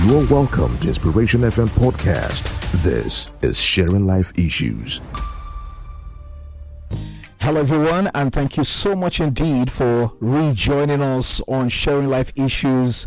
You're welcome to Inspiration FM podcast. This is Sharing Life Issues. Hello, everyone, and thank you so much indeed for rejoining us on Sharing Life Issues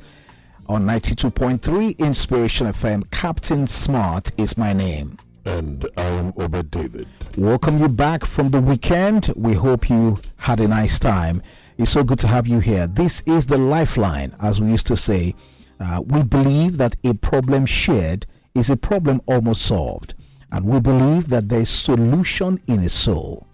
on 92.3 Inspiration FM. Captain Smart is my name. And I am Obed David. Welcome you back from the weekend. We hope you had a nice time. It's so good to have you here. This is the lifeline, as we used to say. Uh, we believe that a problem shared is a problem almost solved. And we believe that there's solution in a soul.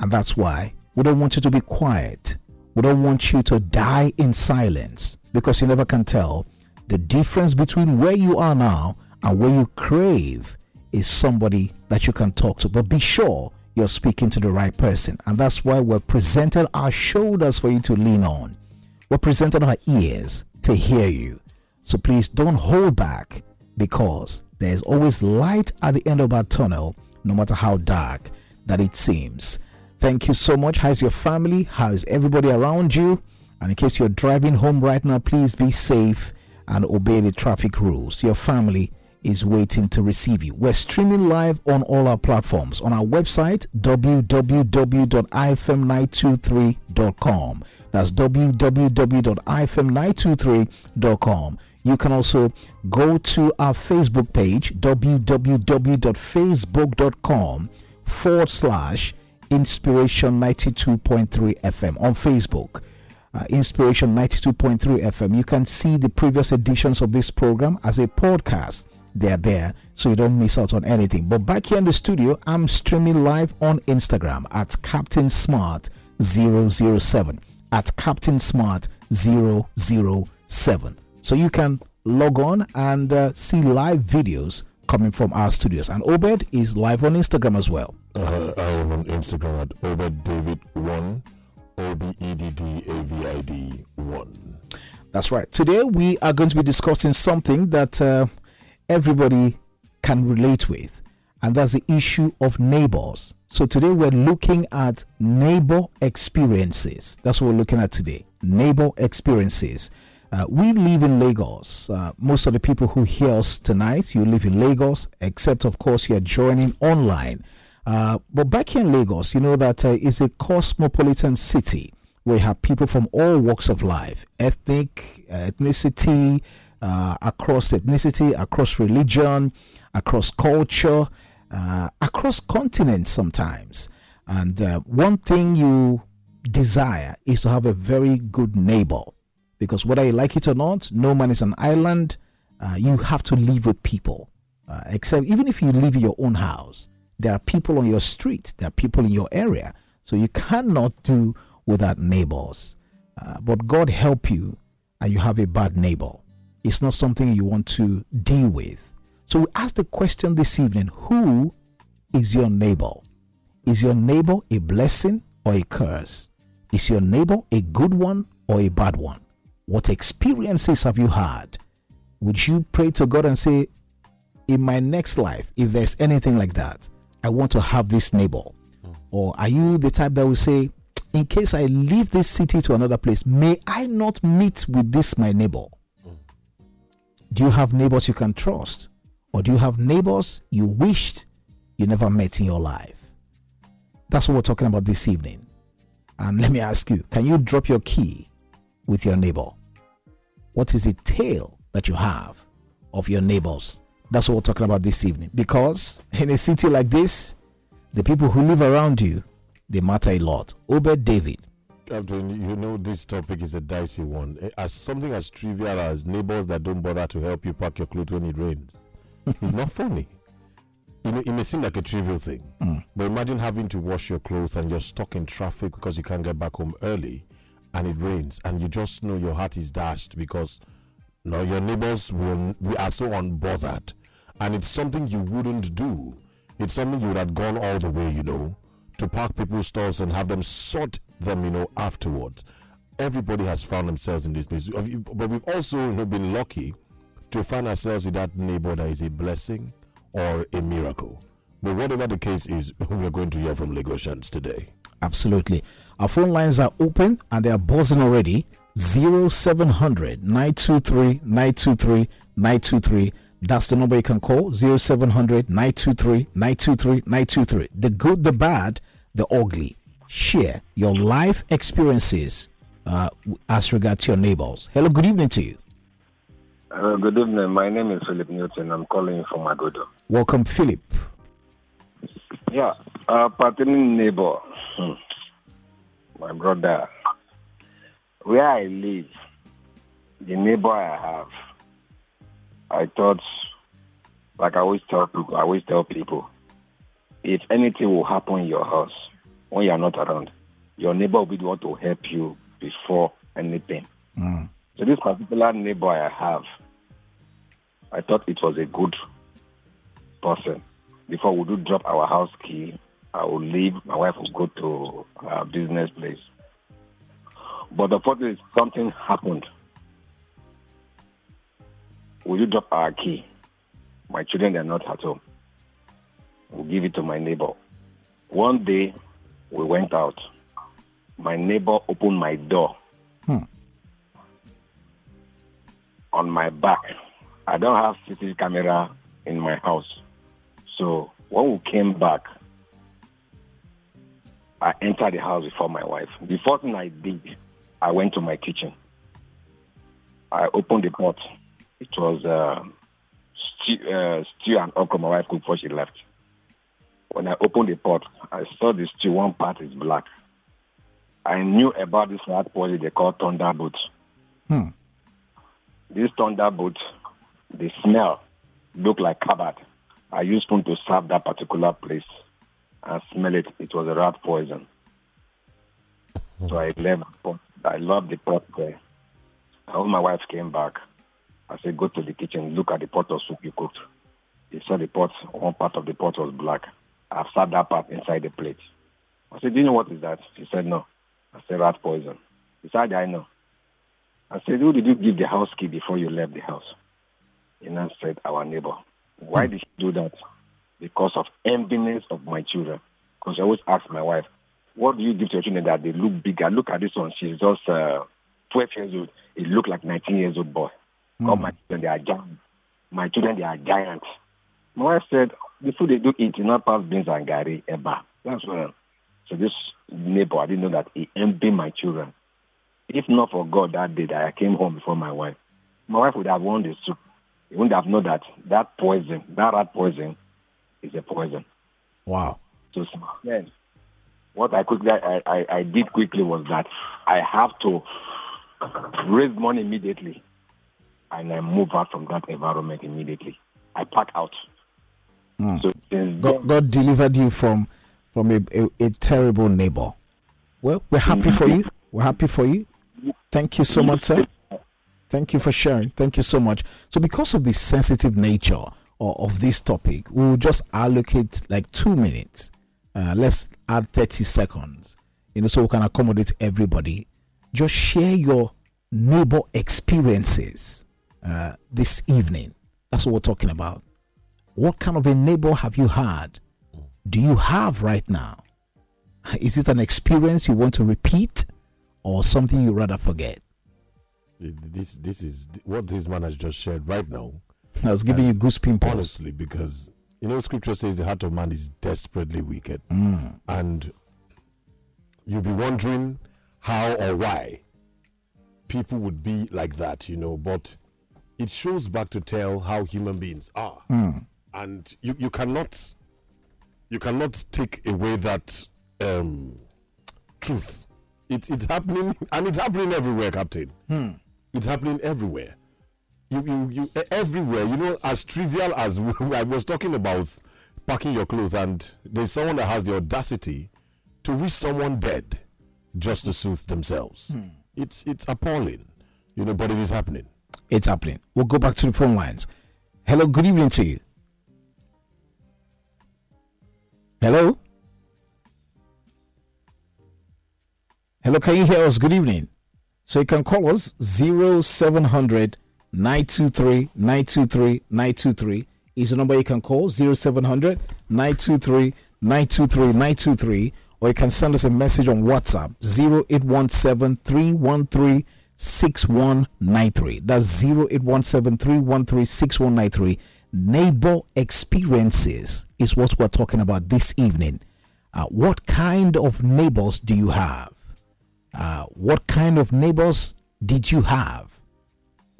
And that's why we don't want you to be quiet. We don't want you to die in silence because you never can tell. The difference between where you are now and where you crave is somebody that you can talk to. But be sure you're speaking to the right person. And that's why we're presented our shoulders for you to lean on. We're presented our ears to hear you. So please don't hold back because there's always light at the end of our tunnel, no matter how dark that it seems. Thank you so much. How's your family? How's everybody around you? And in case you're driving home right now, please be safe and obey the traffic rules. Your family is waiting to receive you. We're streaming live on all our platforms on our website www.ifm923.com. That's www.ifm923.com. You can also go to our Facebook page www.facebook.com forward slash Inspiration 92.3 FM on Facebook. Uh, Inspiration 92.3 FM. You can see the previous editions of this program as a podcast. They're there so you don't miss out on anything. But back here in the studio, I'm streaming live on Instagram at Captain Smart 007. At Captain Smart 007. So you can log on and uh, see live videos coming from our studios. And Obed is live on Instagram as well. Uh, I am on Instagram at Obed David one, O B E D D A V I D one. That's right. Today we are going to be discussing something that uh, everybody can relate with, and that's the issue of neighbors. So today we're looking at neighbor experiences. That's what we're looking at today. Neighbor experiences. Uh, we live in Lagos. Uh, most of the people who hear us tonight, you live in Lagos, except of course you're joining online. Uh, but back here in Lagos, you know that uh, it's a cosmopolitan city you have people from all walks of life, ethnic, ethnicity, uh, across ethnicity, across religion, across culture, uh, across continents sometimes. And one thing you desire is to have a very good neighbor. Because whether you like it or not, no man is an island. Uh, you have to live with people. Uh, except even if you live in your own house, there are people on your street, there are people in your area. So you cannot do without neighbors. Uh, but God help you and you have a bad neighbor. It's not something you want to deal with. So we ask the question this evening who is your neighbor? Is your neighbor a blessing or a curse? Is your neighbor a good one or a bad one? What experiences have you had? Would you pray to God and say, in my next life, if there's anything like that, I want to have this neighbor? Hmm. Or are you the type that will say, in case I leave this city to another place, may I not meet with this my neighbor? Hmm. Do you have neighbors you can trust? Or do you have neighbors you wished you never met in your life? That's what we're talking about this evening. And let me ask you can you drop your key with your neighbor? What is the tale that you have of your neighbors? That's what we're talking about this evening. Because in a city like this, the people who live around you, they matter a lot. Obed David. Captain, you know this topic is a dicey one. Eh, As something as trivial as neighbors that don't bother to help you pack your clothes when it rains. it's not funny. You know, it may seem like a trivial thing, but imagine having to wash your clothes and you're stuck in traffic because you can't get back home early and it rains and you just know your heart is dashed because no, your neighbors will we are so unbothered. And it's something you wouldn't do. It's something you would have gone all the way, you know, to park people's stores and have them sort them, you know, afterwards. Everybody has found themselves in this place. But we've also you know, been lucky to find ourselves with that neighbor that is a blessing or a miracle. But whatever the case is, we are going to hear from Lagosians today. Absolutely. Our phone lines are open and they are buzzing already. 0700 923 923. 923. That's the number you can call 0700 923 923 923. The good, the bad, the ugly. Share your life experiences uh, as regards to your neighbors. Hello, good evening to you. Uh, good evening. My name is Philip Newton. I'm calling from Agodo. Welcome, Philip. Yeah, uh, partner neighbor, hmm. my brother. Where I live, the neighbor I have, I thought, like I always tell people, I always tell people, if anything will happen in your house when you are not around, your neighbor will be the one to help you before anything. Mm. So this particular neighbor I have, I thought it was a good person. Before we do drop our house key, I will leave. My wife will go to her business place. But the fact is, something happened. Will you drop our key? My children are not at home. We'll give it to my neighbor. One day, we went out. My neighbor opened my door. Hmm. On my back. I don't have CCTV camera in my house. So when we came back, I entered the house before my wife. The first thing I did, I went to my kitchen. I opened the pot. It was uh, stew, uh, stew and okra my wife cooked before she left. When I opened the pot, I saw the stew. One part is black. I knew about this rat poison they call thunderbolt. Hmm. This thunderbolt, the smell looked like cupboard. I used spoon to serve that particular place and smell it. It was a rat poison. So I left the pot. I loved the pot there. And when my wife came back, I said, go to the kitchen, look at the pot of soup you cooked. He saw the pot, one part of the pot was black. I've sat that part inside the plate. I said, do you know what is that? She said, no. I said, rat poison. He said, I know. I said, who did you give the house key before you left the house? He now said, our neighbor. Why hmm. did she do that? Because of enviness of my children. Because I always ask my wife, what do you give to your children that they look bigger? Look at this one. She's just uh, 12 years old. It look like 19 years old boy. All my children, they are giants. My children, they are giants. My wife said, the food they do eat is not past beans and gari, eba. That's what. So this neighbor, I didn't know that he envied my children. If not for God that day that I came home before my wife, my wife would have won the soup. He wouldn't have known that that poison, that rat poison, is a poison. Wow. So then, what I quickly I, I, I did quickly was that I have to raise money immediately, and I move out from that environment immediately. I pack out. Hmm. So since God, God delivered you from from a, a, a terrible neighbor. Well, we're happy for you. We're happy for you. Thank you so much, sir. Thank you for sharing. Thank you so much. So, because of the sensitive nature of, of this topic, we will just allocate like two minutes. Uh, let's add 30 seconds, you know, so we can accommodate everybody. Just share your neighbor experiences uh, this evening. That's what we're talking about. What kind of a neighbor have you had? Do you have right now? Is it an experience you want to repeat or something you rather forget? This this is what this man has just shared right now. I was giving you goose pimples. Honestly, because you know, Scripture says the heart of man is desperately wicked, Mm. and you'll be wondering how or why people would be like that, you know. But it shows back to tell how human beings are, and you you cannot you cannot take away that um, truth. It's it's happening, and it's happening everywhere, Captain. It's happening everywhere. You, you, you, everywhere. You know, as trivial as I was talking about packing your clothes, and there's someone that has the audacity to wish someone dead just to soothe themselves. Hmm. It's it's appalling, you know, but it is happening. It's happening. We'll go back to the phone lines. Hello, good evening to you. Hello? Hello, can you hear us? Good evening. So you can call us 0700 923 923 923 is the number you can call 0700 923 923 923 or you can send us a message on WhatsApp 0817 313 6193. That's 0817 Neighbor experiences is what we're talking about this evening. Uh, what kind of neighbors do you have? Uh, what kind of neighbors did you have?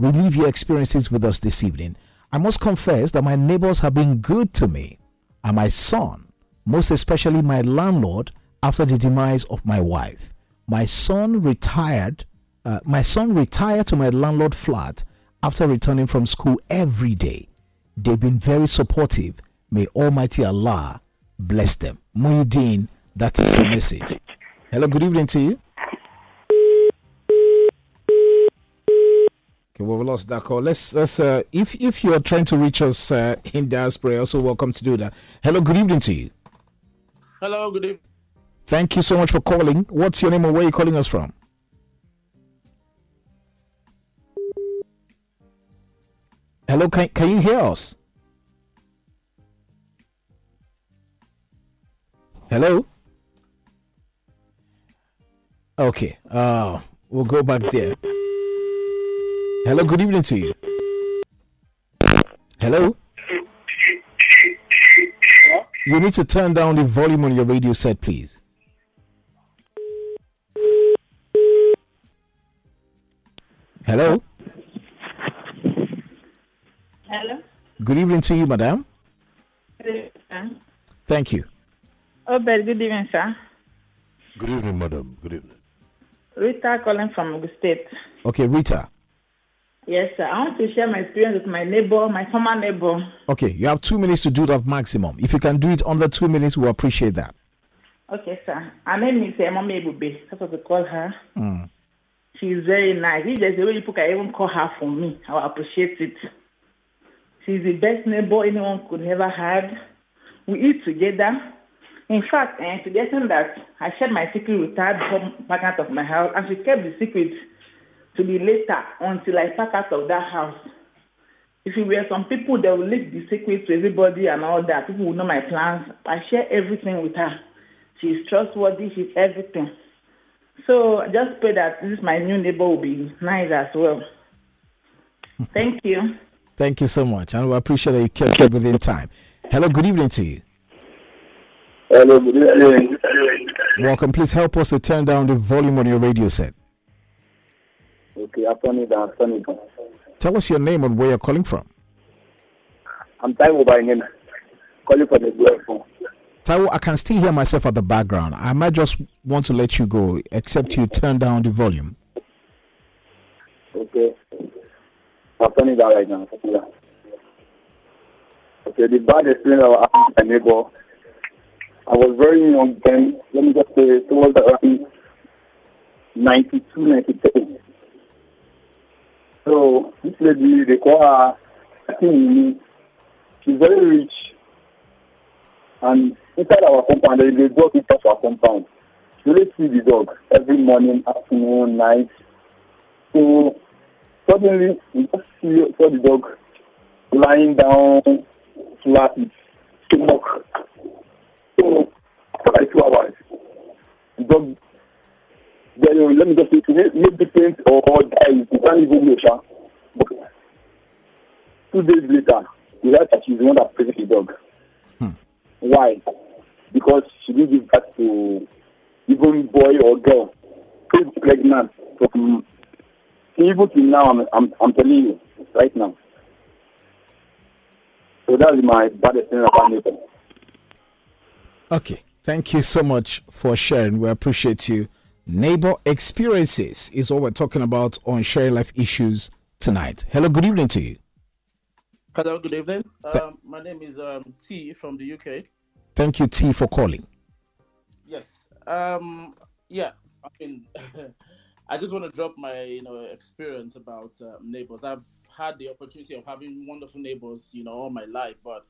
Relive your experiences with us this evening. I must confess that my neighbors have been good to me and my son, most especially my landlord, after the demise of my wife. My son retired. Uh, my son retired to my landlord flat after returning from school every day. They've been very supportive. May Almighty Allah bless them. Muhyiddin, that is your message. Hello, good evening to you. Okay, well, we lost that call. Let's let's uh, if if you are trying to reach us uh, in diaspora, also welcome to do that. Hello, good evening to you. Hello, good evening. Thank you so much for calling. What's your name and where are you calling us from? Hello, can, can you hear us? Hello? Okay, uh, we'll go back there. Hello, good evening to you. Hello? You need to turn down the volume on your radio set, please. Hello? Hello. Good evening to you, madam. Good evening. Thank you. Oh, very good evening, sir. Good evening, madam. Good evening. Rita calling from Ogun State. Okay, Rita. Yes, sir. I want to share my experience with my neighbor, my former neighbor. Okay, you have two minutes to do that maximum. If you can do it under two minutes, we'll appreciate that. Okay, sir. Her name is Emma Mommy Ebube. That's what we call her. Mm. She's very nice. If there's a way people can even call her for me, I will appreciate it. She's the best neighbor anyone could ever had. We eat together. In fact, uh, to the extent that I shared my secret with her before back out of my house, and she kept the secret to be later until I pack out of that house. If it were some people that will leak the secret to everybody and all that, people would know my plans. I share everything with her. She's trustworthy, she's everything. So I just pray that this my new neighbor will be nice as well. Thank you. Thank you so much. And we appreciate that you kept it within time. Hello, good evening to you. Hello, good evening. Welcome. Please help us to turn down the volume on your radio set. Okay, I'll turn it down, turn it down. Tell us your name and where you're calling from. I'm Taiwo by. Calling for the phone. Taiwo, I can still hear myself at the background. I might just want to let you go, except you turn down the volume. Okay. I'll turn it down right now. Okay, the bad experience with my neighbor, I was very young then. Let me just say, towards around 92, 93. So, this lady, they call her, I think, she's very rich. And inside our compound, there is a dog inside our compound. You only see the dog every morning, afternoon, night. So, suddenly, we just see, saw the dog lying down flat with stomach. So, after like two hours, the dog, then let me just say, to make, difference or die, you can't even know, sha. Two days later, we heard that she's the one that poisoned the dog. Hmm. Why? Because she didn't give birth to even boy or girl. She's pregnant from even till now. I'm, I'm I'm telling you right now. So that's my bad experience about neighbor. Okay. Thank you so much for sharing. We appreciate you. Neighbor experiences is what we're talking about on Sharing Life Issues tonight. Hello, good evening to you. Hello, good evening. Um, my name is um, T from the UK. Thank you, T, for calling. Yes. Um, yeah. I mean, I just want to drop my you know experience about um, neighbors. I've had the opportunity of having wonderful neighbors, you know, all my life, but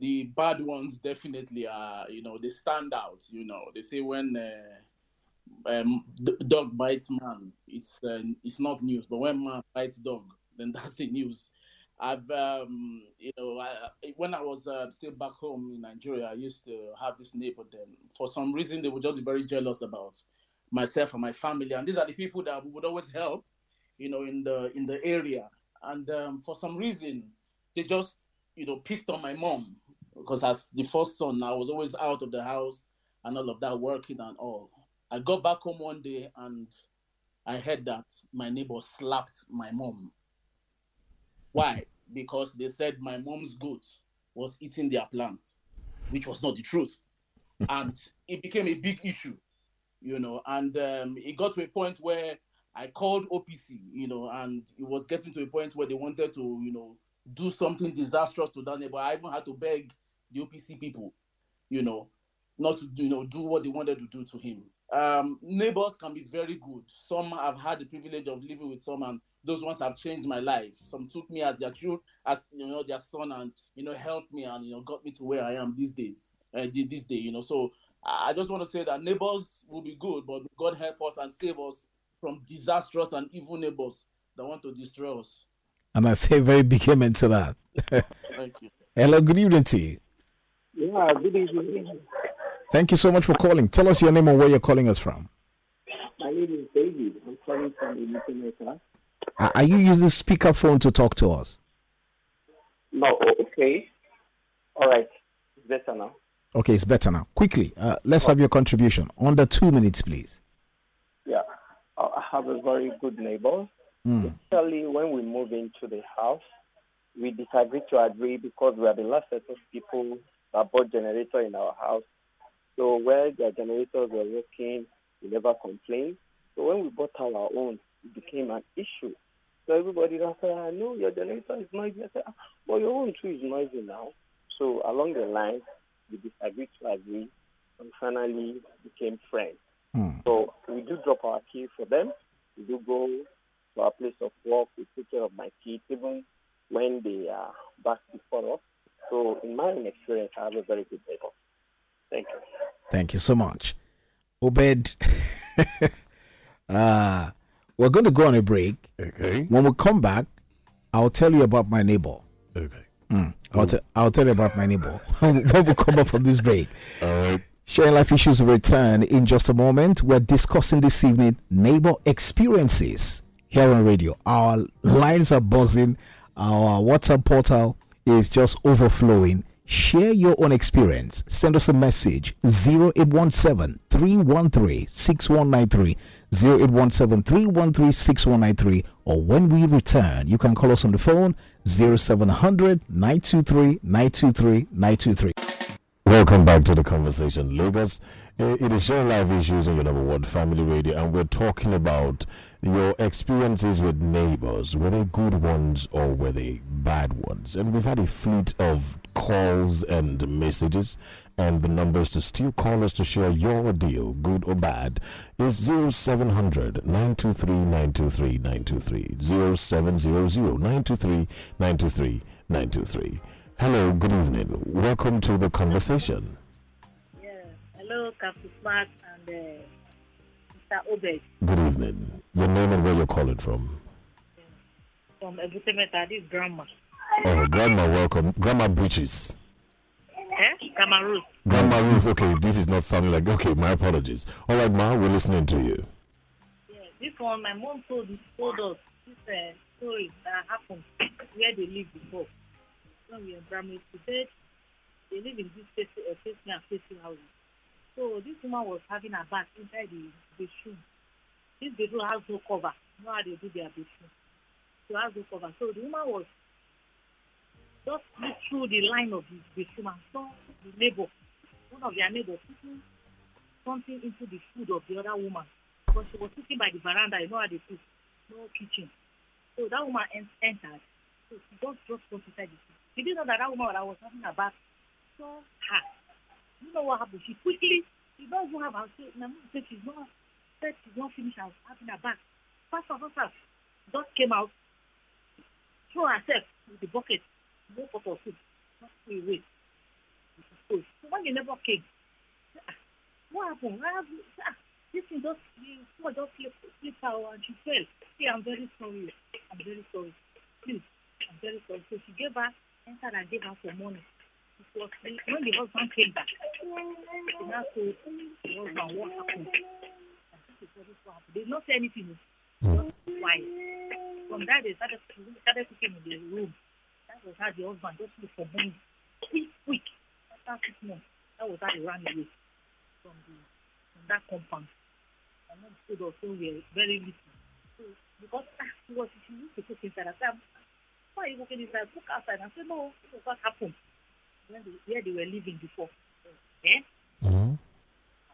the bad ones definitely are, you know, they stand out. You know, they say when uh, um, dog bites man, it's uh, it's not news, but when man bites dog, then that's the news. I've, um, you know, I, when I was uh, still back home in Nigeria, I used to have this neighbor. Then, for some reason, they would just be very jealous about myself and my family, and these are the people that would always help you know, in the in the area, and um, for some reason, they just, you know, picked on my mom because as the first son, I was always out of the house and all of that, working and all. I got back home one day and I heard that my neighbor slapped my mom. Why? Because they said my mom's goat was eating their plant, which was not the truth. and it became a big issue, you know, and um, it got to a point where I called OPC, you know, and it was getting to a point where they wanted to, you know, do something disastrous to that neighbor. I even had to beg the OPC people, you know, not to you know do what they wanted to do to him. Um, neighbors can be very good. Some I've had the privilege of living with some, and those ones have changed my life. Some took me as their child, as you know, their son, and you know, helped me and you know, got me to where I am these days. Uh, this day, you know. So I just want to say that neighbors will be good, but God help us and save us from disastrous and evil neighbors that want to destroy us. And I say very big amen to that. Thank you. Hello, good evening to you. Yeah, good evening. Thank you so much for calling. Tell us your name and where you're calling us from. My name is David. I'm calling from Imitimeta. Are are you using speakerphone to talk to us? No, oh, okay. All right. It's better now. Okay, it's better now. Quickly, uh, let's have your contribution. Under two minutes, please. Yeah. I I have a very good neighbor. Mm. Especially when we move into the house, we disagree to agree because we are the last set of people that bought generator in our house. So where their generators were working, we never complained. So when we bought our own, it became an issue. So everybody now said, I know your generator is noisy. I said, "Ah, well, your own too is noisy now. So along the line, we disagreed to agree and finally became friends. Hmm. So we do drop our key for them. We do go to our place of work. We take care of my kids even when they are back before us. So in my own experience, I have a very good neighbor. Thank you. Thank you so much. Obed, uh, we're going to go on a break. Okay. When we come back, I'll tell you about my neighbor. Okay. Mm. I'll, te- I'll tell you about my neighbor when we come back from this break. All right. Sharing Life Issues will return in just a moment. We're discussing this evening neighbor experiences here on radio. Our lines are buzzing, our WhatsApp portal is just overflowing. Share your own experience. Send us a message 0817 313 6193. 0817 313 6193. Or when we return, you can call us on the phone 0700 923 923 923. Welcome back to the conversation, Lagos. Uh, It is sharing life issues on your number one family radio, and we're talking about your experiences with neighbors. Were they good ones or were they bad ones? And we've had a fleet of calls and messages, and the numbers to still call us to share your deal, good or bad, is 0700 923 923 923. 0700 923 923 923. Hello, good evening. Welcome to the conversation. Yeah. Hello, Captain Smart and uh, Mr. Obed Good evening. Your name and where you're calling from. from Ebutemeta. This is Grandma. Oh, Grandma, welcome. Grandma Bridges. Eh? Cameroon. Grandma Ruth, okay, this is not sounding like, okay, my apologies. All right, Ma, we're listening to you. Yeah. This one, my mom told, told us this uh, story that happened where they lived before. When we were primary school, they, live in this face, uh, facing and facing houses. So this woman was having a bath inside the bedroom. This bedroom has no cover. You know how they do their bedroom. So has no cover. So the woman was just through the line of the bedroom and saw the neighbor, one of their neighbors, putting something into the food of the other woman. Because she was sitting by the veranda, you know how they cook, no kitchen. So that woman en- entered. So she just dropped something inside the food. She didn't know that that woman that was having a bath saw her. You know what happened? She quickly, she doesn't have her, she, said she's not, said she's not finished her having a bath. Faster, faster. Just came out, threw herself with the bucket, no pot of soup, not threw away. So when the neighbor came, "Ah, what happened? Have you, ah, this thing just, floor just slipped out and she fell. See, I'm very sorry. I'm very sorry. Please, I'm very sorry. So she gave her, entered and gave her some money. It was when the husband came back, she now told the husband what happened. They did not say anything. Why? From that, they started, started cooking in the room. That was how the husband just looked for money. Quick, quick. After six months, that was how they ran away from, the, from that compound. And us when we were very little. So, because ah, she was, she used to cook inside. I said, you cooking inside? Cook outside. I said, no, this is what happened when they, where they were living before. Eh? Mhm.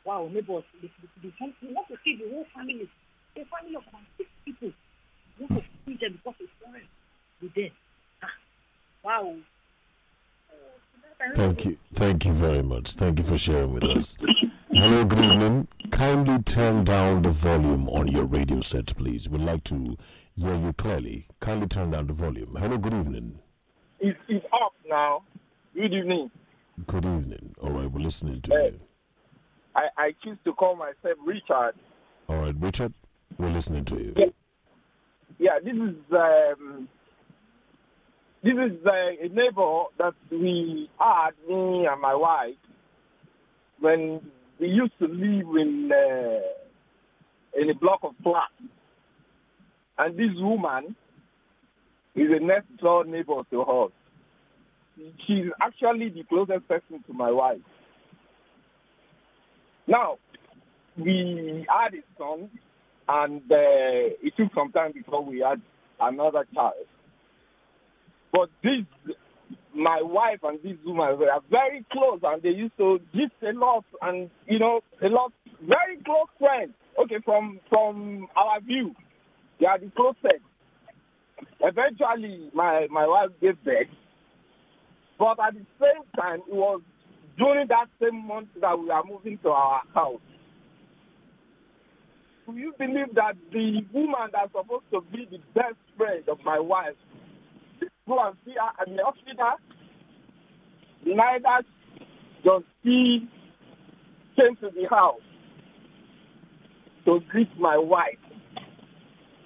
Wow, neighbors, the, the, the, whole- we want to see the whole family. A family of about six people. We want to see them because it's foreign with them. Ah, wow. Thank you. Thank you very much. Thank you for sharing with us. Hello, good evening. Kindly turn down the volume on your radio set, please. We'd like to hear you clearly. Kindly turn down the volume. Hello, good evening. It's, it's up now. Good evening. Good evening. All right, we're listening to Hey. you. I, I choose to call myself Richard. All right, Richard, we're listening to you. Yeah, this is um, this is uh, a neighbor that we had, me and my wife, when we used to live in uh, in a block of flats. And this woman is a next door neighbor to us. She's actually the closest person to my wife. Now, we had a son, and uh, it took some time before we had another child. But this, my wife and this woman were very close, and they used to gist a lot, and you know, a lot, very close friends. Okay, from from our view, they are the closest. Eventually, my my wife gave birth, but at the same time, it was during that same month that we are moving to our house. Do you believe that the woman that's supposed to be the best friend of my wife go and see her at the hospital? Neither does she came to the house to greet my wife.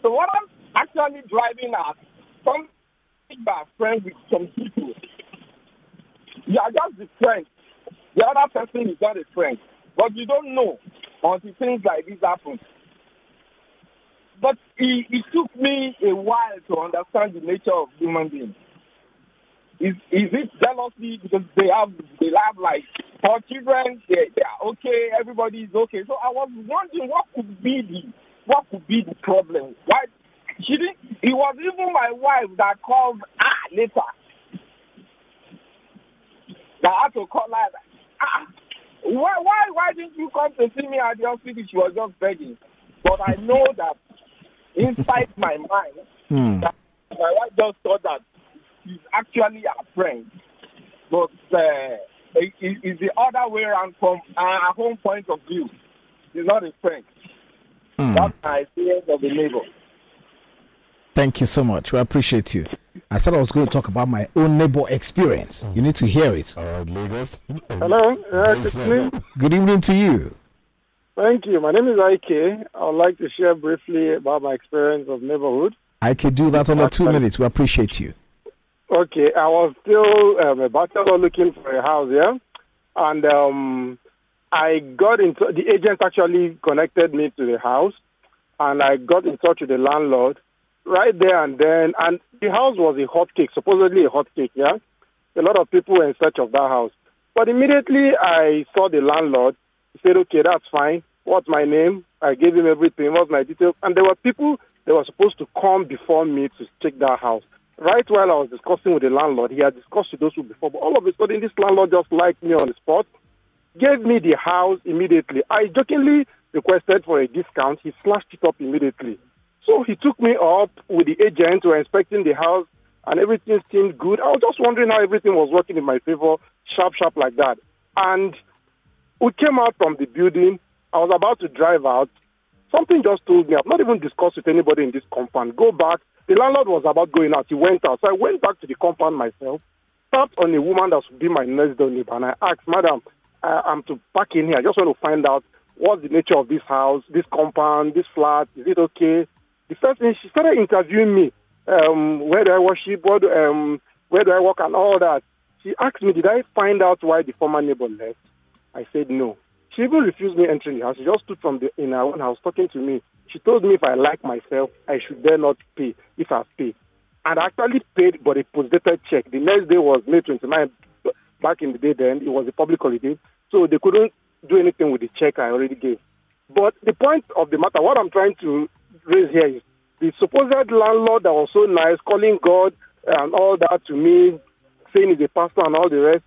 So what I'm actually driving at, some are friends with some people. You are just the friend. The other person is not a friend. But you don't know until things like this happen. But it, it took me a while to understand the nature of human beings. Is is it jealousy because they have they have like four children, they they are okay, everybody is okay. So I was wondering what could be the what could be the problem? Why she didn't it was even my wife that called ah later. That I had to call her ah why why why didn't you come to see me at the hospital? She was just begging. But I know that inside my mind Hmm. that my wife just thought that he's actually a friend. But uh, it, it- it's the other way around from our home point of view. He's not a friend. Hmm. That's my experience of the neighbor. Thank you so much. We appreciate you. I said I was going to talk about my own neighbor experience. You need to hear it. All right, Lagos. Hello, uh, Yes, good evening. Good evening to you. Thank you. My name is Ike. I would like to share briefly about my experience of neighborhood. I could do that under two minutes. We appreciate you. Okay, I was still um, a bachelor looking for a house, yeah, and um, I got into the agent actually connected me to the house, and I got in touch with the landlord right there and then, and the house was a hot cake, supposedly a hot cake, yeah. A lot of people were in search of that house, but immediately I saw the landlord. He said, "Okay, that's fine. What's my name?" I gave him everything. What's my details? And there were people that were supposed to come before me to check that house. Right while I was discussing with the landlord, he had discussed with those people before, but all of a sudden, this landlord just liked me on the spot, gave me the house immediately. I jokingly requested for a discount. He slashed it up immediately. So he took me up with the agent who were inspecting the house, and everything seemed good. I was just wondering how everything was working in my favor, sharp, sharp like that. And we came out from the building. I was about to drive out. Something just told me, I've not even discussed with anybody in this compound. Go back. The landlord was about going out. He went out. So I went back to the compound myself, tapped on a woman that should be my next door neighbor, and I asked, Madam, I, I'm to park in here. I just want to find out what's the nature of this house, this compound, this flat. Is it okay? The first thing, she started interviewing me. Um, where do I worship? What, um, where do I work? And all that. She asked me, did I find out why the former neighbor left? I said no. She even refused me entering the house. She just stood from the in her own house talking to me She told me if I like myself, I should dare not pay if I pay. And I actually paid, but a postdated check. The next day was May 29th. Back in the day, then it was a public holiday, so they couldn't do anything with the check I already gave. But the point of the matter, what I'm trying to raise here is the supposed landlord that was so nice, calling God and all that to me, saying he's a pastor and all the rest.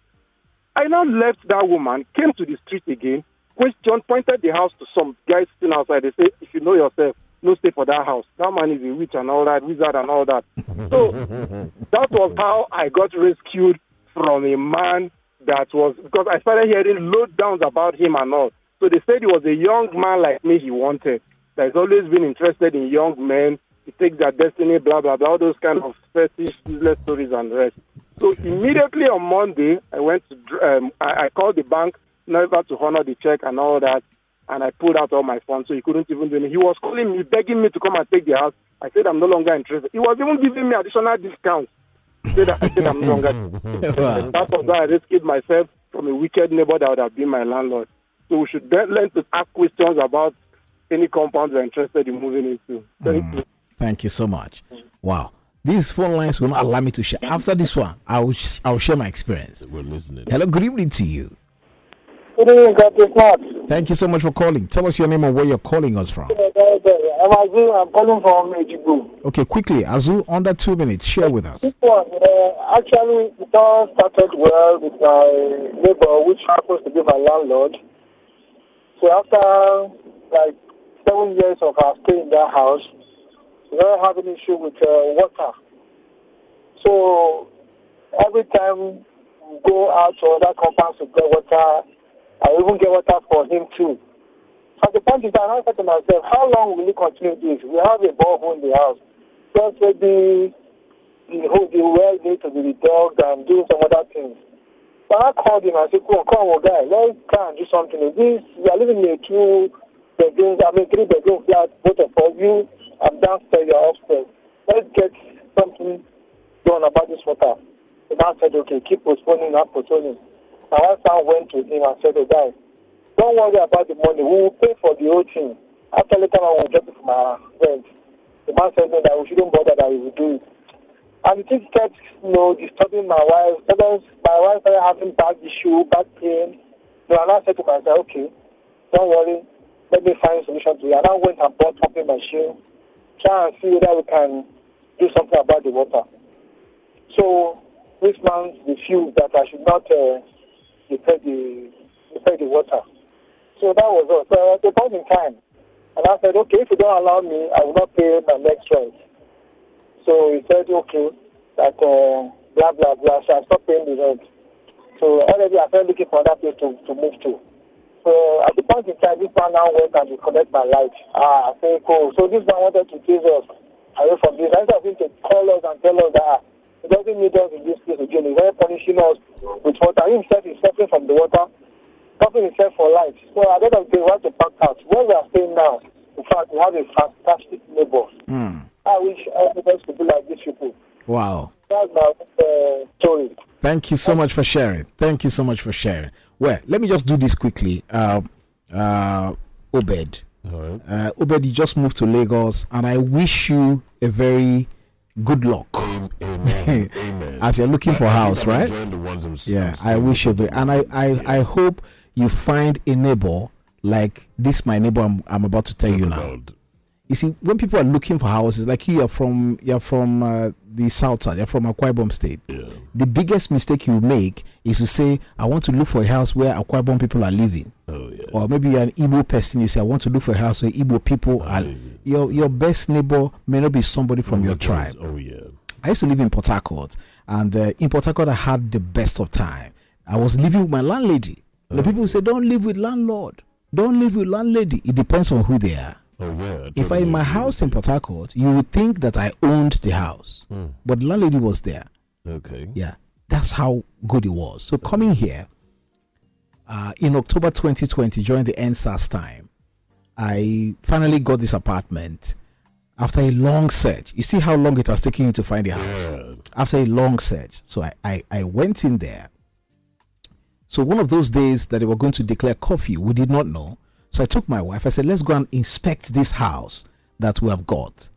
I now left that woman, came to the street again, question, pointed the house to some guys sitting outside. They say, if you know yourself, no stay for that house. That man is a witch and all that, wizard and all that. So that was how I got rescued from a man that was because I started hearing load downs about him and all. So they said he was a young man like me he wanted. That has always been interested in young men to take their destiny, blah blah blah, all those kind of fetish, useless stories and rest. So immediately on Monday, I went to um, I, I called the bank never to honor the check and all that, and I pulled out all my funds, so he couldn't even do anything. He was calling me, begging me to come and take the house. I said I'm no longer interested. He was even giving me additional discounts. I said, I said I'm no longer. interested. That was why I rescued myself from a wicked neighbor that would have been my landlord. So we should learn to ask questions about any compounds we're interested in moving into. Thank mm. you. Thank you so much. Wow. These phone lines will not allow me to share. After this one, I will, sh- I will share my experience. We're listening. Hello, good evening to you. Good evening. Thank you so much for calling. Tell us your name and where you're calling us from. I'm Azu. I'm calling from Ejibu. Okay, quickly, Azu, under two minutes, share with us. This one, uh, actually, it all started well with my neighbor, which happens to be my landlord. So after like seven years of our stay in that house, we were having issue with uh, water. So every time we go out to other compounds to get water, I even get water for him too. At the point in time, I said to myself, how long will we continue this? We have a borehole in the house. Just maybe the whole the well need to be dug and do some other things. But I called him and said, come on, come on, guy, let's try and do something. This, we are living in a two bedroom, I mean three bedroom flat, both of us. You, I'm downstairs, you're upstairs. Let's get something done about this water. The man said, okay, keep postponing, not postponing. My wife now went to him and said, oh, guy, don't worry about the money. We will pay for the whole thing. After later on, we'll get it from our rent. The man said, no, that we shouldn't bother, that we will do it. And the thing kept, you know, disturbing my wife. Sometimes my wife started having back issue, back pain. So I now said to myself, okay, don't worry, let me find a solution to it. And I went and bought pumping machine, try and see whether we can do something about the water. So this man refused that I should not uh, repair the repair the water. So that was all. So at the point in time, and I said, okay, if you don't allow me, I will not pay my next rent. So he said, okay, that uh, blah blah blah. So I stopped paying the rent. So already I started looking for another place to, to move to. So at the point in time, this man now went and reconnect my light. Ah, I say, cool. So this man wanted to chase us away from this. Instead of him to call us and tell us that doesn't need us in this place again. He's very punishing us with water. He himself is suffering from the water, suffering himself for light. So at the end of the day, we have to pack out. Where we are staying now, in fact, we have a fantastic neighbor. Hmm. I wish everybody could be like these people. Wow. That's my uh, story. Thank you so much for sharing. Thank you so much for sharing. Well, let me just do this quickly. Uh, uh, Obed. Uh, Obed, you just moved to Lagos, and I wish you a very good luck as you're looking for a house, right? The ones I'm, Yeah, I wish you, and I, I, I hope you find a neighbor like this. My neighbor, I'm, I'm about to tell you now. You see, when people are looking for houses, like you are from, you're from uh, the south side, you're from Akwa Ibom State. The biggest mistake you make is to say, "I want to look for a house where Akwa Ibom people are living." Or maybe you're an Igbo person, you say, "I want to look for a house where Igbo people are." Your your best neighbor may not be somebody from your tribe. Oh yeah. I used to live in Port Harcourt, and uh, in Port Harcourt, I had the best of time. I was living with my landlady. The people say, "Don't live with landlord. Don't live with landlady." It depends on who they are. Oh yeah. If I'm in my house in Port Harcourt, you would think that I owned the house, Hmm. but the landlady was there. Okay. Yeah, that's how good it was. So coming here uh, in October 2020 during the EndSARS time, I finally got this apartment after a long search. You see how long it has taken you to find a house after a long search. So I, I, I went in there. So one of those days that they were going to declare curfew, we did not know. So I took my wife. I said, "Let's go and inspect this house that we have got.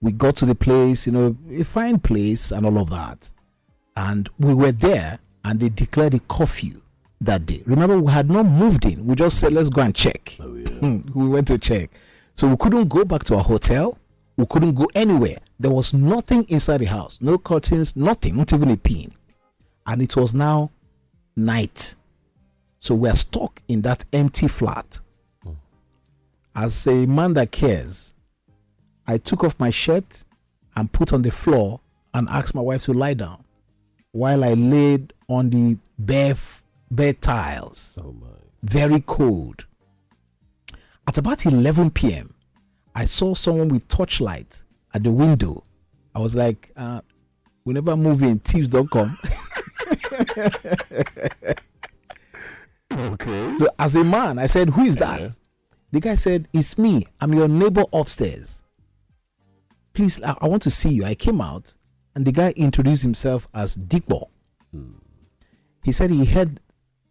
We got to the place, you know, a fine place and all of that. And we were there and they declared a curfew that day. Remember, we had not moved in. We just said, let's go and check. Oh, yeah. we went to check. So we couldn't go back to our hotel. We couldn't go anywhere. There was nothing inside the house. No curtains, nothing, not even a pin. And it was now night. So we're stuck in that empty flat. Hmm. As a man that cares, I took off my shirt and put on the floor and asked my wife to lie down while I laid on the bare bed tiles. Oh my. Very cold. At about 11 p.m., I saw someone with torchlight at the window. I was like, uh, we never move in, thieves don't come. Okay. So as a man, I said, Who is that? Yeah. The guy said, It's me. I'm your neighbor upstairs. Please, I, I want to see you. I came out and the guy introduced himself as Dikbo. He said he heard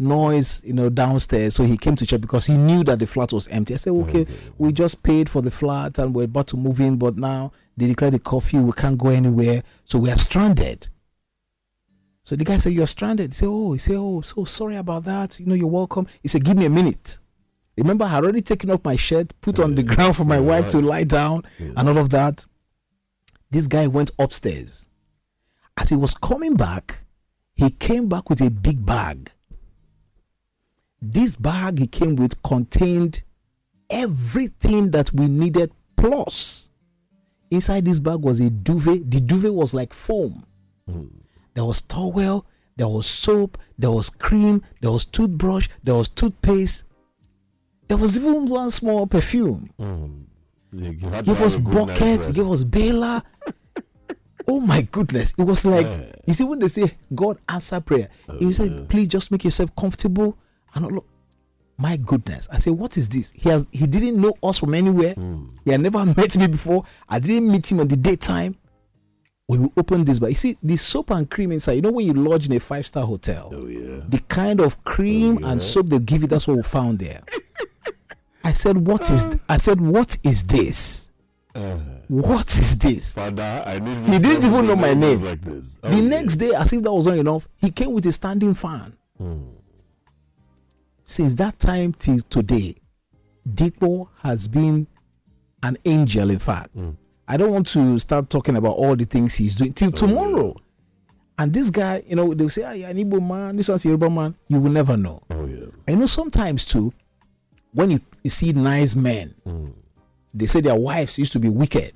noise, you know, downstairs, so he came to check because he knew that the flat was empty. I said, okay, we just paid for the flat and we're about to move in, but now they declared the curfew, we can't go anywhere, so we are stranded. So the guy said, You're stranded. He said, Oh, he said, Oh, so sorry about that. You know, you're welcome. He said, Give me a minute. Remember, I had already taken off my shirt, put on the ground for my wife to lie down, and all of that. This guy went upstairs. As he was coming back, he came back with a big bag. This bag he came with contained everything that we needed, plus inside this bag was a duvet. The duvet was like foam. There was towel, there was soap, there was cream, there was toothbrush, there was toothpaste. There was even one small perfume. Mm. You had Give us have a good night's bucket, rest. give us bailer. oh my goodness. It was like Yeah. you see when they say God answer prayer, he said, uh, please just make yourself comfortable and look, My goodness. I said, what is this? He has he didn't know us from anywhere. He had never met me before. I didn't meet him on the daytime. When we opened this, but you see, the soap and cream inside, you know, when you lodge in a five star hotel, Oh yeah. the kind of cream Oh, yeah. and soap they give you, that's what we found there. I said, What is th- I said, What is this? Uh, What is this? Father, I need. He didn't even know my name. Like this. the Oh, next day, as if that was not enough, he came with a standing fan. Since that time till today, Dikbo has been an angel, in fact. Hmm. I don't want to start talking about all the things he's doing till oh, tomorrow. And this guy, you know, they'll say, ah, you're an Igbo man, this one's a Yoruba man. You will never know. Oh yeah. I know sometimes too, when you, you see nice men, hmm. they say their wives used to be wicked.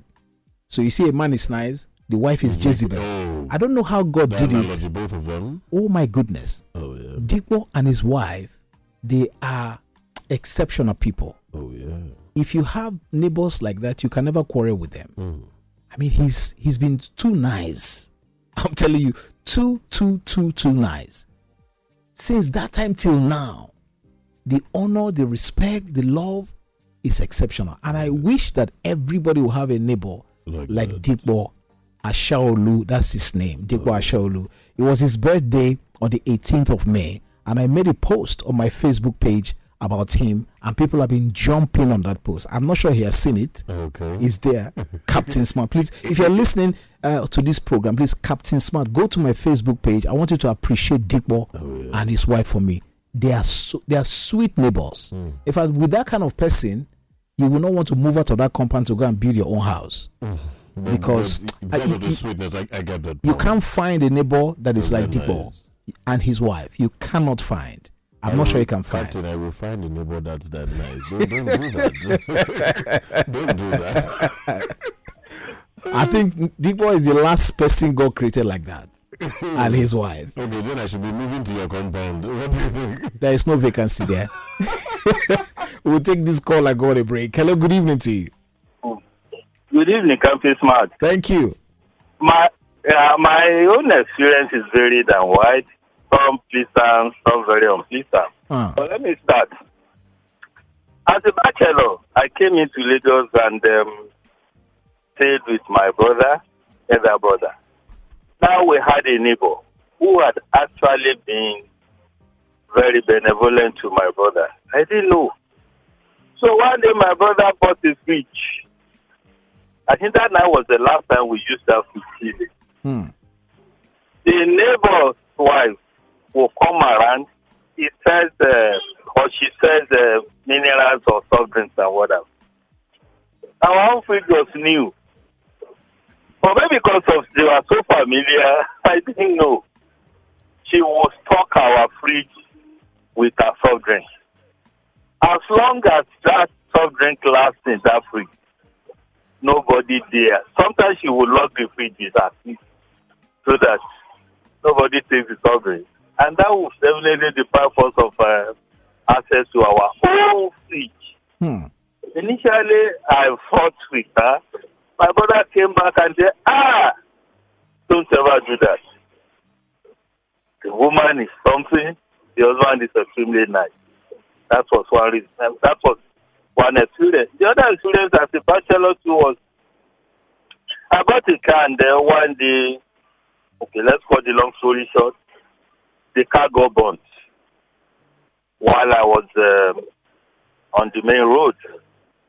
So you see a man is nice, the wife is hmm. Jezebel. Oh. I don't know how God did it. both of them. Oh my goodness. Oh yeah. Dikbo and his wife, they are exceptional people. Oh yeah. If you have neighbors like that, you can never quarrel with them. Hmm. I mean, he's he's been too nice. I'm telling you, too, too, too, too nice. Since that time till now, the honor, the respect, the love is exceptional. And I wish that everybody will have a neighbor Like like, that. Dikbo Ashaolu. That's his name, Dikbo Ashaolu. It was his birthday on the 18th of May, and I made a post on my Facebook page about him, and people have been jumping on that post. I'm not sure he has seen it. Okay. Is there, Captain Smart? Please, if you're listening uh, to this program, please, Captain Smart, go to my Facebook page. I want you to appreciate Dikbo Oh, and his wife for me. They are so, they are sweet neighbors. In fact, with that kind of person, you will not want to move out of that compound to go and build your own house. But- because, because you- of the you- sweetness, I, I get that. You can't find a neighbor that is like Dikbo nice. And his wife. You cannot find. I'm I not sure you can find. Captain, I will find a neighbor that's that nice. Don't, don't do that. don't do that. I think Dikbo is the last person God created like that, and his wife. Okay, then I should be moving to your compound. What do you think? There is no vacancy there. we'll take this call and go on a break. Hello, good evening to you. Good evening, Captain Smart. Thank you. My uh, my own experience is varied and wide. Some pleasant, some very unpleasant. Ah. But let me start. As a bachelor, I came into Lagos and um, stayed with my brother, elder brother. Now we had a neighbor who had actually been very benevolent to my brother. I didn't know. So one day my brother bought a fridge I think that night was the last time we used that ceiling. Hmm. The neighbor's wife will come around. He says, uh, or she says, uh, minerals or soft drinks and whatever. Our fridge was new. But maybe because of they were so familiar, I didn't know. She will stock our fridge with her soft drink. As long as that soft drink lasts in that fridge, nobody there. Sometimes she will lock the fridge with her so that nobody takes the soft drink. And that will definitely deprive us of uh, access to our own fridge. Hmm. Initially, I fought with her. My brother came back and said, Ah, don't ever do that. The woman is something, the husband is extremely nice. That was one reason. That was one experience. The other experience as a bachelor too was I bought a car and then one day, okay, let's cut the long story short, the car got burnt while I was um, on the main road.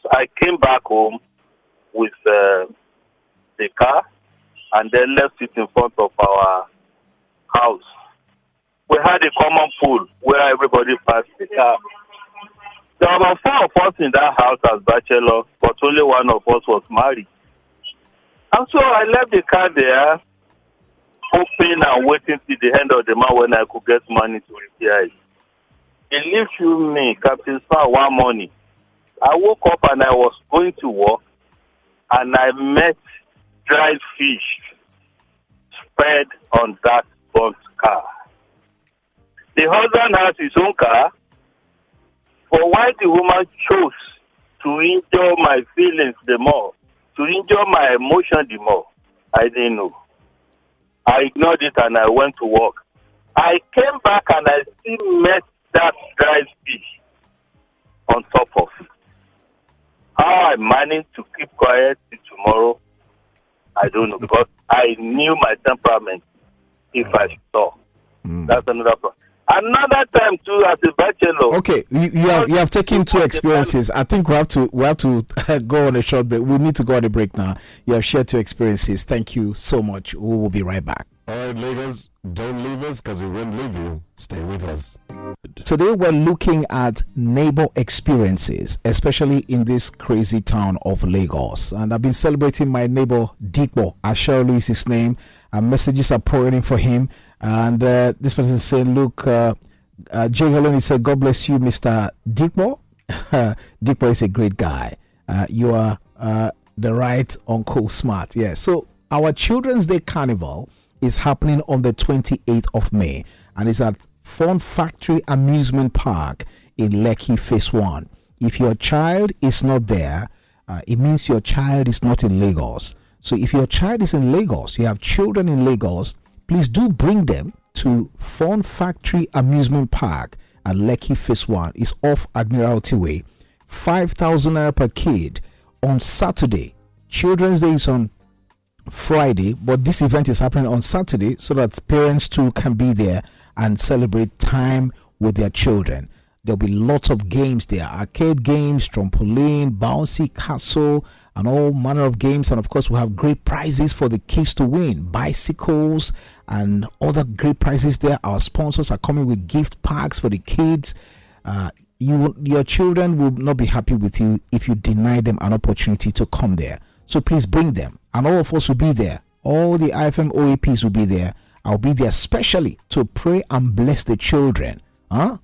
So I came back home with uh, the car and then left it in front of our house. We had a common pool where everybody passed the car. There were about four of us in that house as bachelor, but only one of us was married. And so I left the car there, hoping and waiting till the end of the month when I could get money to repair it. Believe you me, Captain Span, one morning, I woke up and I was going to work, and I met dried fish spread on that burnt car. The husband has his own car, but why the woman chose to injure my feelings the more, to injure my emotion the more, I didn't know. I ignored it and I went to work. I came back and I still met that dried fish on top of it. How I managed to keep quiet till tomorrow, I don't know because I knew my temperament if I mm. saw. Mm. That's another problem. Another time too, as a bachelor. Okay, you, you have you have taken two experiences. I think we have to we have to go on a short break. We need to go on a break now. You have shared two experiences. Thank you so much. We will be right back. All right, Lagos, don't leave us because we won't leave you. Stay with us. Today we're looking at neighbor experiences, especially in this crazy town of Lagos. And I've been celebrating my neighbor Dikbo. Ashaolu is his name. And messages are pouring in for him. And uh, this person is saying, look, uh, uh, Jay Heloni said, God bless you, Mr. Dikbo. Dikbo is a great guy. Uh, you are uh, the right Uncle Smart. Yeah. So our Children's Day Carnival is happening on the 28th of May and it's at Fun Factory Amusement Park in Lekki Phase 1. If your child is not there, uh, it means your child is not in Lagos. So if your child is in Lagos, you have children in Lagos, please do bring them to Fun Factory Amusement Park at Lekki Phase 1. It's off Admiralty Way. 5,000 naira per kid on Saturday. Children's Day is on Friday, but this event is happening on Saturday so that parents too can be there and celebrate time with their children. There'll be lots of games there arcade games, trampoline, bouncy castle, and all manner of games. And of course, we have great prizes for the kids to win bicycles and other great prizes there. Our sponsors are coming with gift packs for the kids. Uh, you, your children will not be happy with you if you deny them an opportunity to come there. So please bring them, and all of us will be there. All the IFM OAPs will be there. I'll be there specially to pray and bless the children, huh?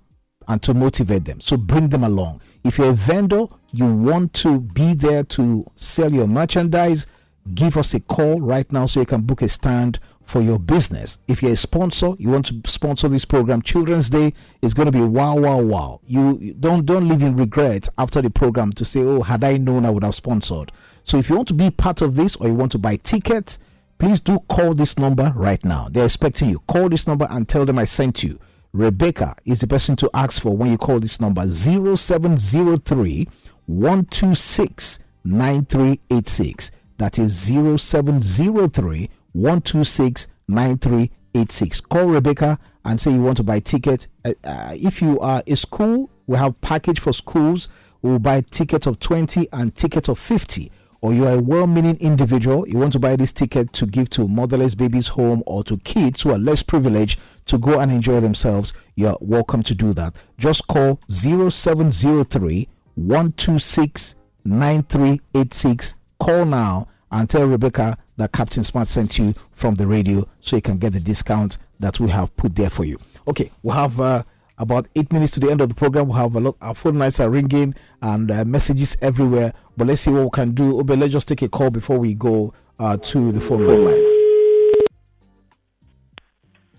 And to motivate them. So bring them along. If you're a vendor, you want to be there to sell your merchandise, give us a call right now so you can book a stand for your business. If you're a sponsor, you want to sponsor this program, Children's Day is going to be wow, wow, wow. You don't don't live in regret after the program to say, oh, had I known, I would have sponsored. So if you want to be part of this or you want to buy tickets, please do call this number right now. They're expecting you. Call this number and tell them I sent you. Rebecca is the person to ask for when you call this number 0703 126 9386. That is 0703 126 9386. Call Rebecca and say you want to buy tickets. Uh, uh, if you are a school, we have package for schools. We'll buy ticket of 20 and ticket of 50 or you are a well meaning individual, you want to buy this ticket to give to motherless babies home or to kids who are less privileged to go and enjoy themselves, you're welcome to do that. Just call 0703 126 9386. Call now and tell Rebecca that Captain Smart sent you from the radio so you can get the discount that we have put there for you. Okay, we have uh, about eight minutes to the end of the program. We have a lot. Our phone lines are ringing and uh, messages everywhere. But let's see what we can do. Obe, let's just take a call before we go uh, to the phone line.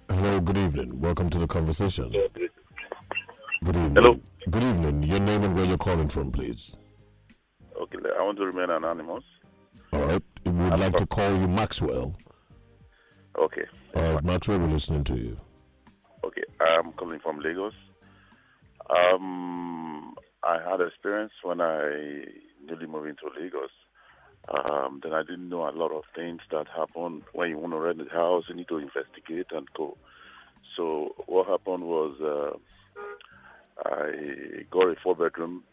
Hello, good evening. Welcome to the conversation. Good evening. Hello. Good evening. Your name and where you're calling from, please. Okay, I want to remain anonymous. All right. We would like to call you Maxwell. Okay. All right, Maxwell, we're listening to you. Okay, I'm calling from Lagos. Um, I had experience when I newly moving to Lagos. Um, then I didn't know a lot of things that happen when you want to rent a house. You need to investigate and go. So what happened was uh, I got a four-bedroom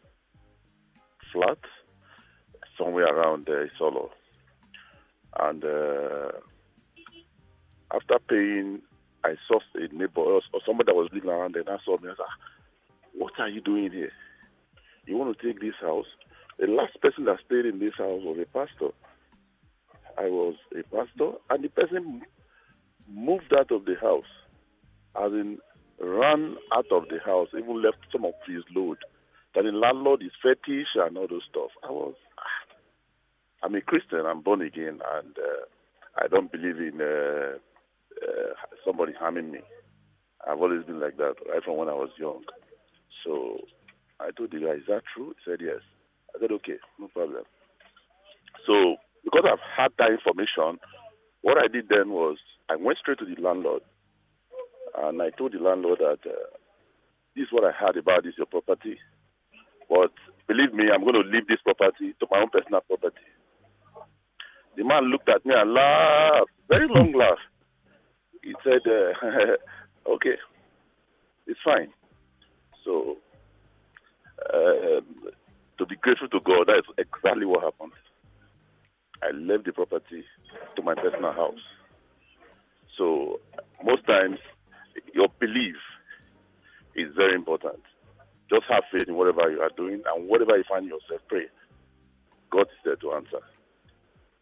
flat somewhere around uh, Solo, and uh, after paying, I saw a neighbor or somebody that was living around there. And I saw me. I said, "What are you doing here? You want to take this house?" The last person that stayed in this house was a pastor. I was a pastor, and the person moved out of the house, as in ran out of the house, even left some of his load. That the landlord is fetish and all those stuff. I was, ah, I'm a Christian, I'm born again, and uh, I don't believe in uh, uh, somebody harming me. I've always been like that, right from when I was young. So I told the guy, Is that true? He said, Yes. I said, Okay, no problem. So because I've had that information, what I did then was I went straight to the landlord and I told the landlord that uh, this is what I heard about this your property. But believe me, I'm going to leave this property to my own personal property. The man looked at me and laughed, very long laugh. He said, uh, "Okay, it's fine." So, uh, to be grateful to God, that's exactly what happened. I left the property to my personal house. So, most times, your belief is very important. Just have faith in whatever you are doing, and whatever you find yourself, pray. God is there to answer.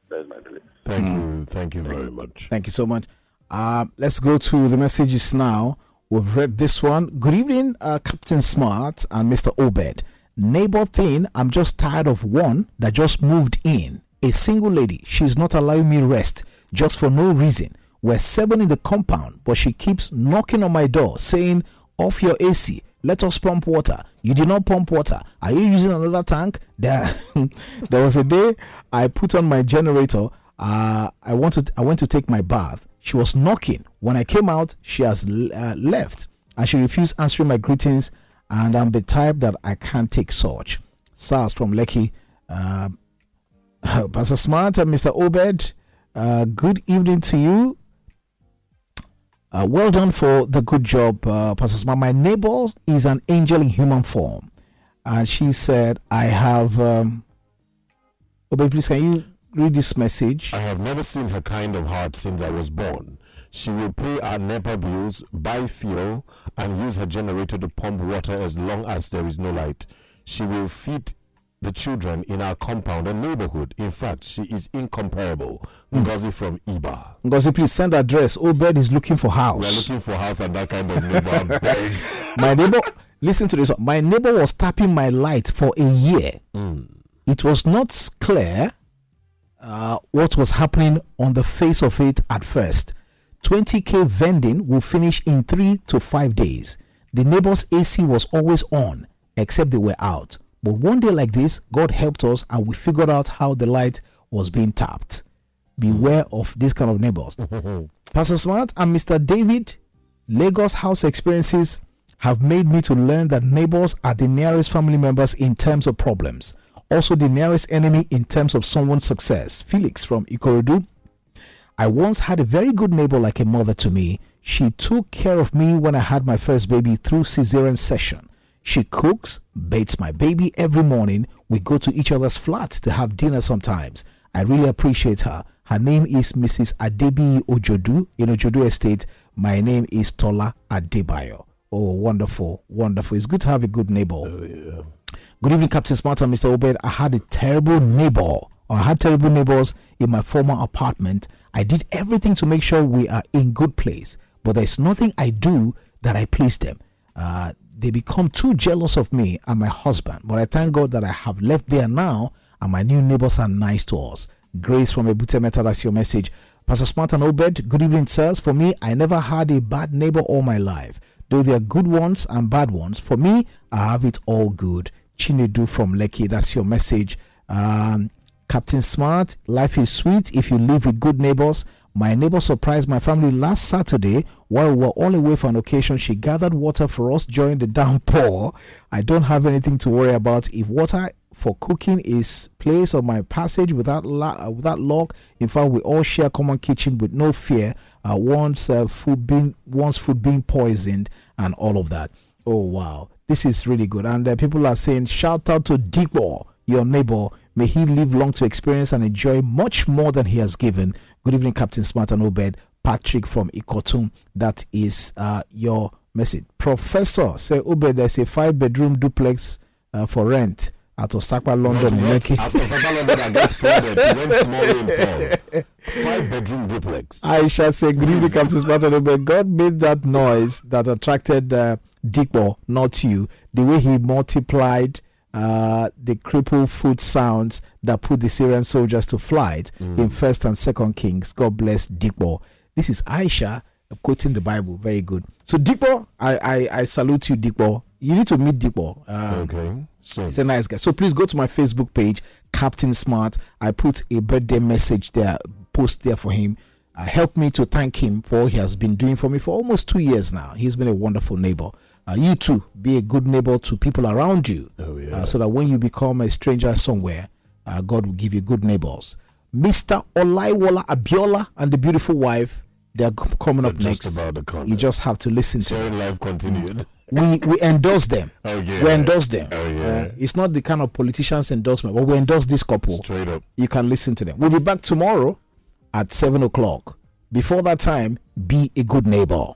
That is my belief. Thank you. Thank you very much. Thank you so much. Uh, let's go to the messages now. We've read this one. Good evening, uh, Captain Smart and Mr. Obed. Neighbor thing, I'm just tired of one that just moved in. A single lady. She's not allowing me rest just for no reason. We're seven in the compound, but she keeps knocking on my door saying, Off your AC. Let us pump water. You did not pump water. Are you using another tank? There, there was a day I put on my generator. Uh, I wanted, I went to take my bath. She was knocking. When I came out, she has uh, left, and she refused answering my greetings. And I'm the type that I can't take such. SARS from Lekki. Uh, Pastor Smart and Mr. Obed, uh, good evening to you. Uh, well done for the good job, uh, Pastor Smart. My neighbor is an angel in human form. And she said, I have. Um, Obed, please, can you read this message? I have never seen her kind of heart since I was born. She will pay our NEPA bills, buy fuel, and use her generator to pump water as long as there is no light. She will feed the children in our compound and neighborhood. In fact, she is incomparable. Mm. Ngozi from Iba. Ngozi, please send address. Obed is looking for house. We are looking for house and that kind of neighbor. my neighbor, listen to this. My neighbor was tapping my light for a year. Mm. It was not clear uh, what was happening on the face of it at first. 20k vending will finish in three to five days. The neighbor's AC was always on, except they were out. But one day like this, God helped us and we figured out how the light was being tapped. Beware of this kind of neighbors. Pastor Smart and Mr. David, Lagos house experiences have made me to learn that neighbors are the nearest family members in terms of problems, also the nearest enemy in terms of someone's success. Felix from Ikorodu. I once had a very good neighbor like a mother to me. She took care of me when I had my first baby through cesarean section. She cooks, bathes my baby every morning, We go to each other's flat to have dinner sometimes. I really appreciate her. Her name is Mrs. Adebi Ojodu in Ojodu Estate. My name is Tola Adebayo. Oh, wonderful, wonderful. It's good to have a good neighbor. Oh, good evening, Captain Smart and Mr. Obed. I had a terrible neighbor, or I had terrible neighbors in my former apartment. I did everything to make sure we are in good place, but there's nothing I do that I please them. Uh, they become too jealous of me and my husband. But I thank God that I have left there now, and my new neighbors are nice to us. Grace from Ebute Meta, that's your message. Pastor Smart and Obed, good evening, sirs. For me, I never had a bad neighbor all my life. Though there are good ones and bad ones, for me, I have it all good. Chinedu from Lekki, that's your message. Um, Captain Smart, life is sweet if you live with good neighbors. My neighbor surprised my family last Saturday while we were all away for an occasion. She gathered water for us during the downpour. I don't have anything to worry about. If water for cooking is placed on my passage without la- uh, without lock, in fact, we all share common kitchen with no fear. Uh, once uh, food being once food being poisoned and all of that. Oh wow, this is really good. And uh, people are saying, shout out to Dikbo, your neighbor. May he live long to experience and enjoy much more than he has given. Good evening, Captain Smart and Obed. Patrick from Ikotun. That is uh, your message. Professor, say Obed, there's a five bedroom duplex uh, for rent at Osapa, London, in Lekki. At Osapa, London, that gets flooded when small rainfall. Five bedroom duplex. I shall say, good evening, Captain Smart and Obed. God made that noise that attracted uh, Dikbo, not you. The way he multiplied uh, the crippled foot sounds that put the Syrian soldiers to flight Mm. in First and Second Kings. God bless Dikbo. This is Aisha quoting the Bible. Very good. So Dikbo, I, I I salute you, Dikbo. You need to meet Dikbo. Um, okay. So He's a nice guy. So please go to my Facebook page, Captain Smart. I put a birthday message there, post there for him. Uh, help me to thank him for all he has been doing for me for almost two years now. He's been a wonderful neighbor. Uh, you too, be a good neighbor to people around you, Oh, uh, so that when you become a stranger somewhere, uh, God will give you good neighbors. Mr. Olaiwola Abiola and the beautiful wife, they are coming up next. about to come. You just have to listen to them. life continued. We we endorse them. Oh, yeah. We endorse them. Oh, yeah. Uh, it's not the kind of politicians endorsement, but we endorse this couple. Straight up. You can listen to them. We'll be back tomorrow at seven o'clock. Before that time, be a good neighbor.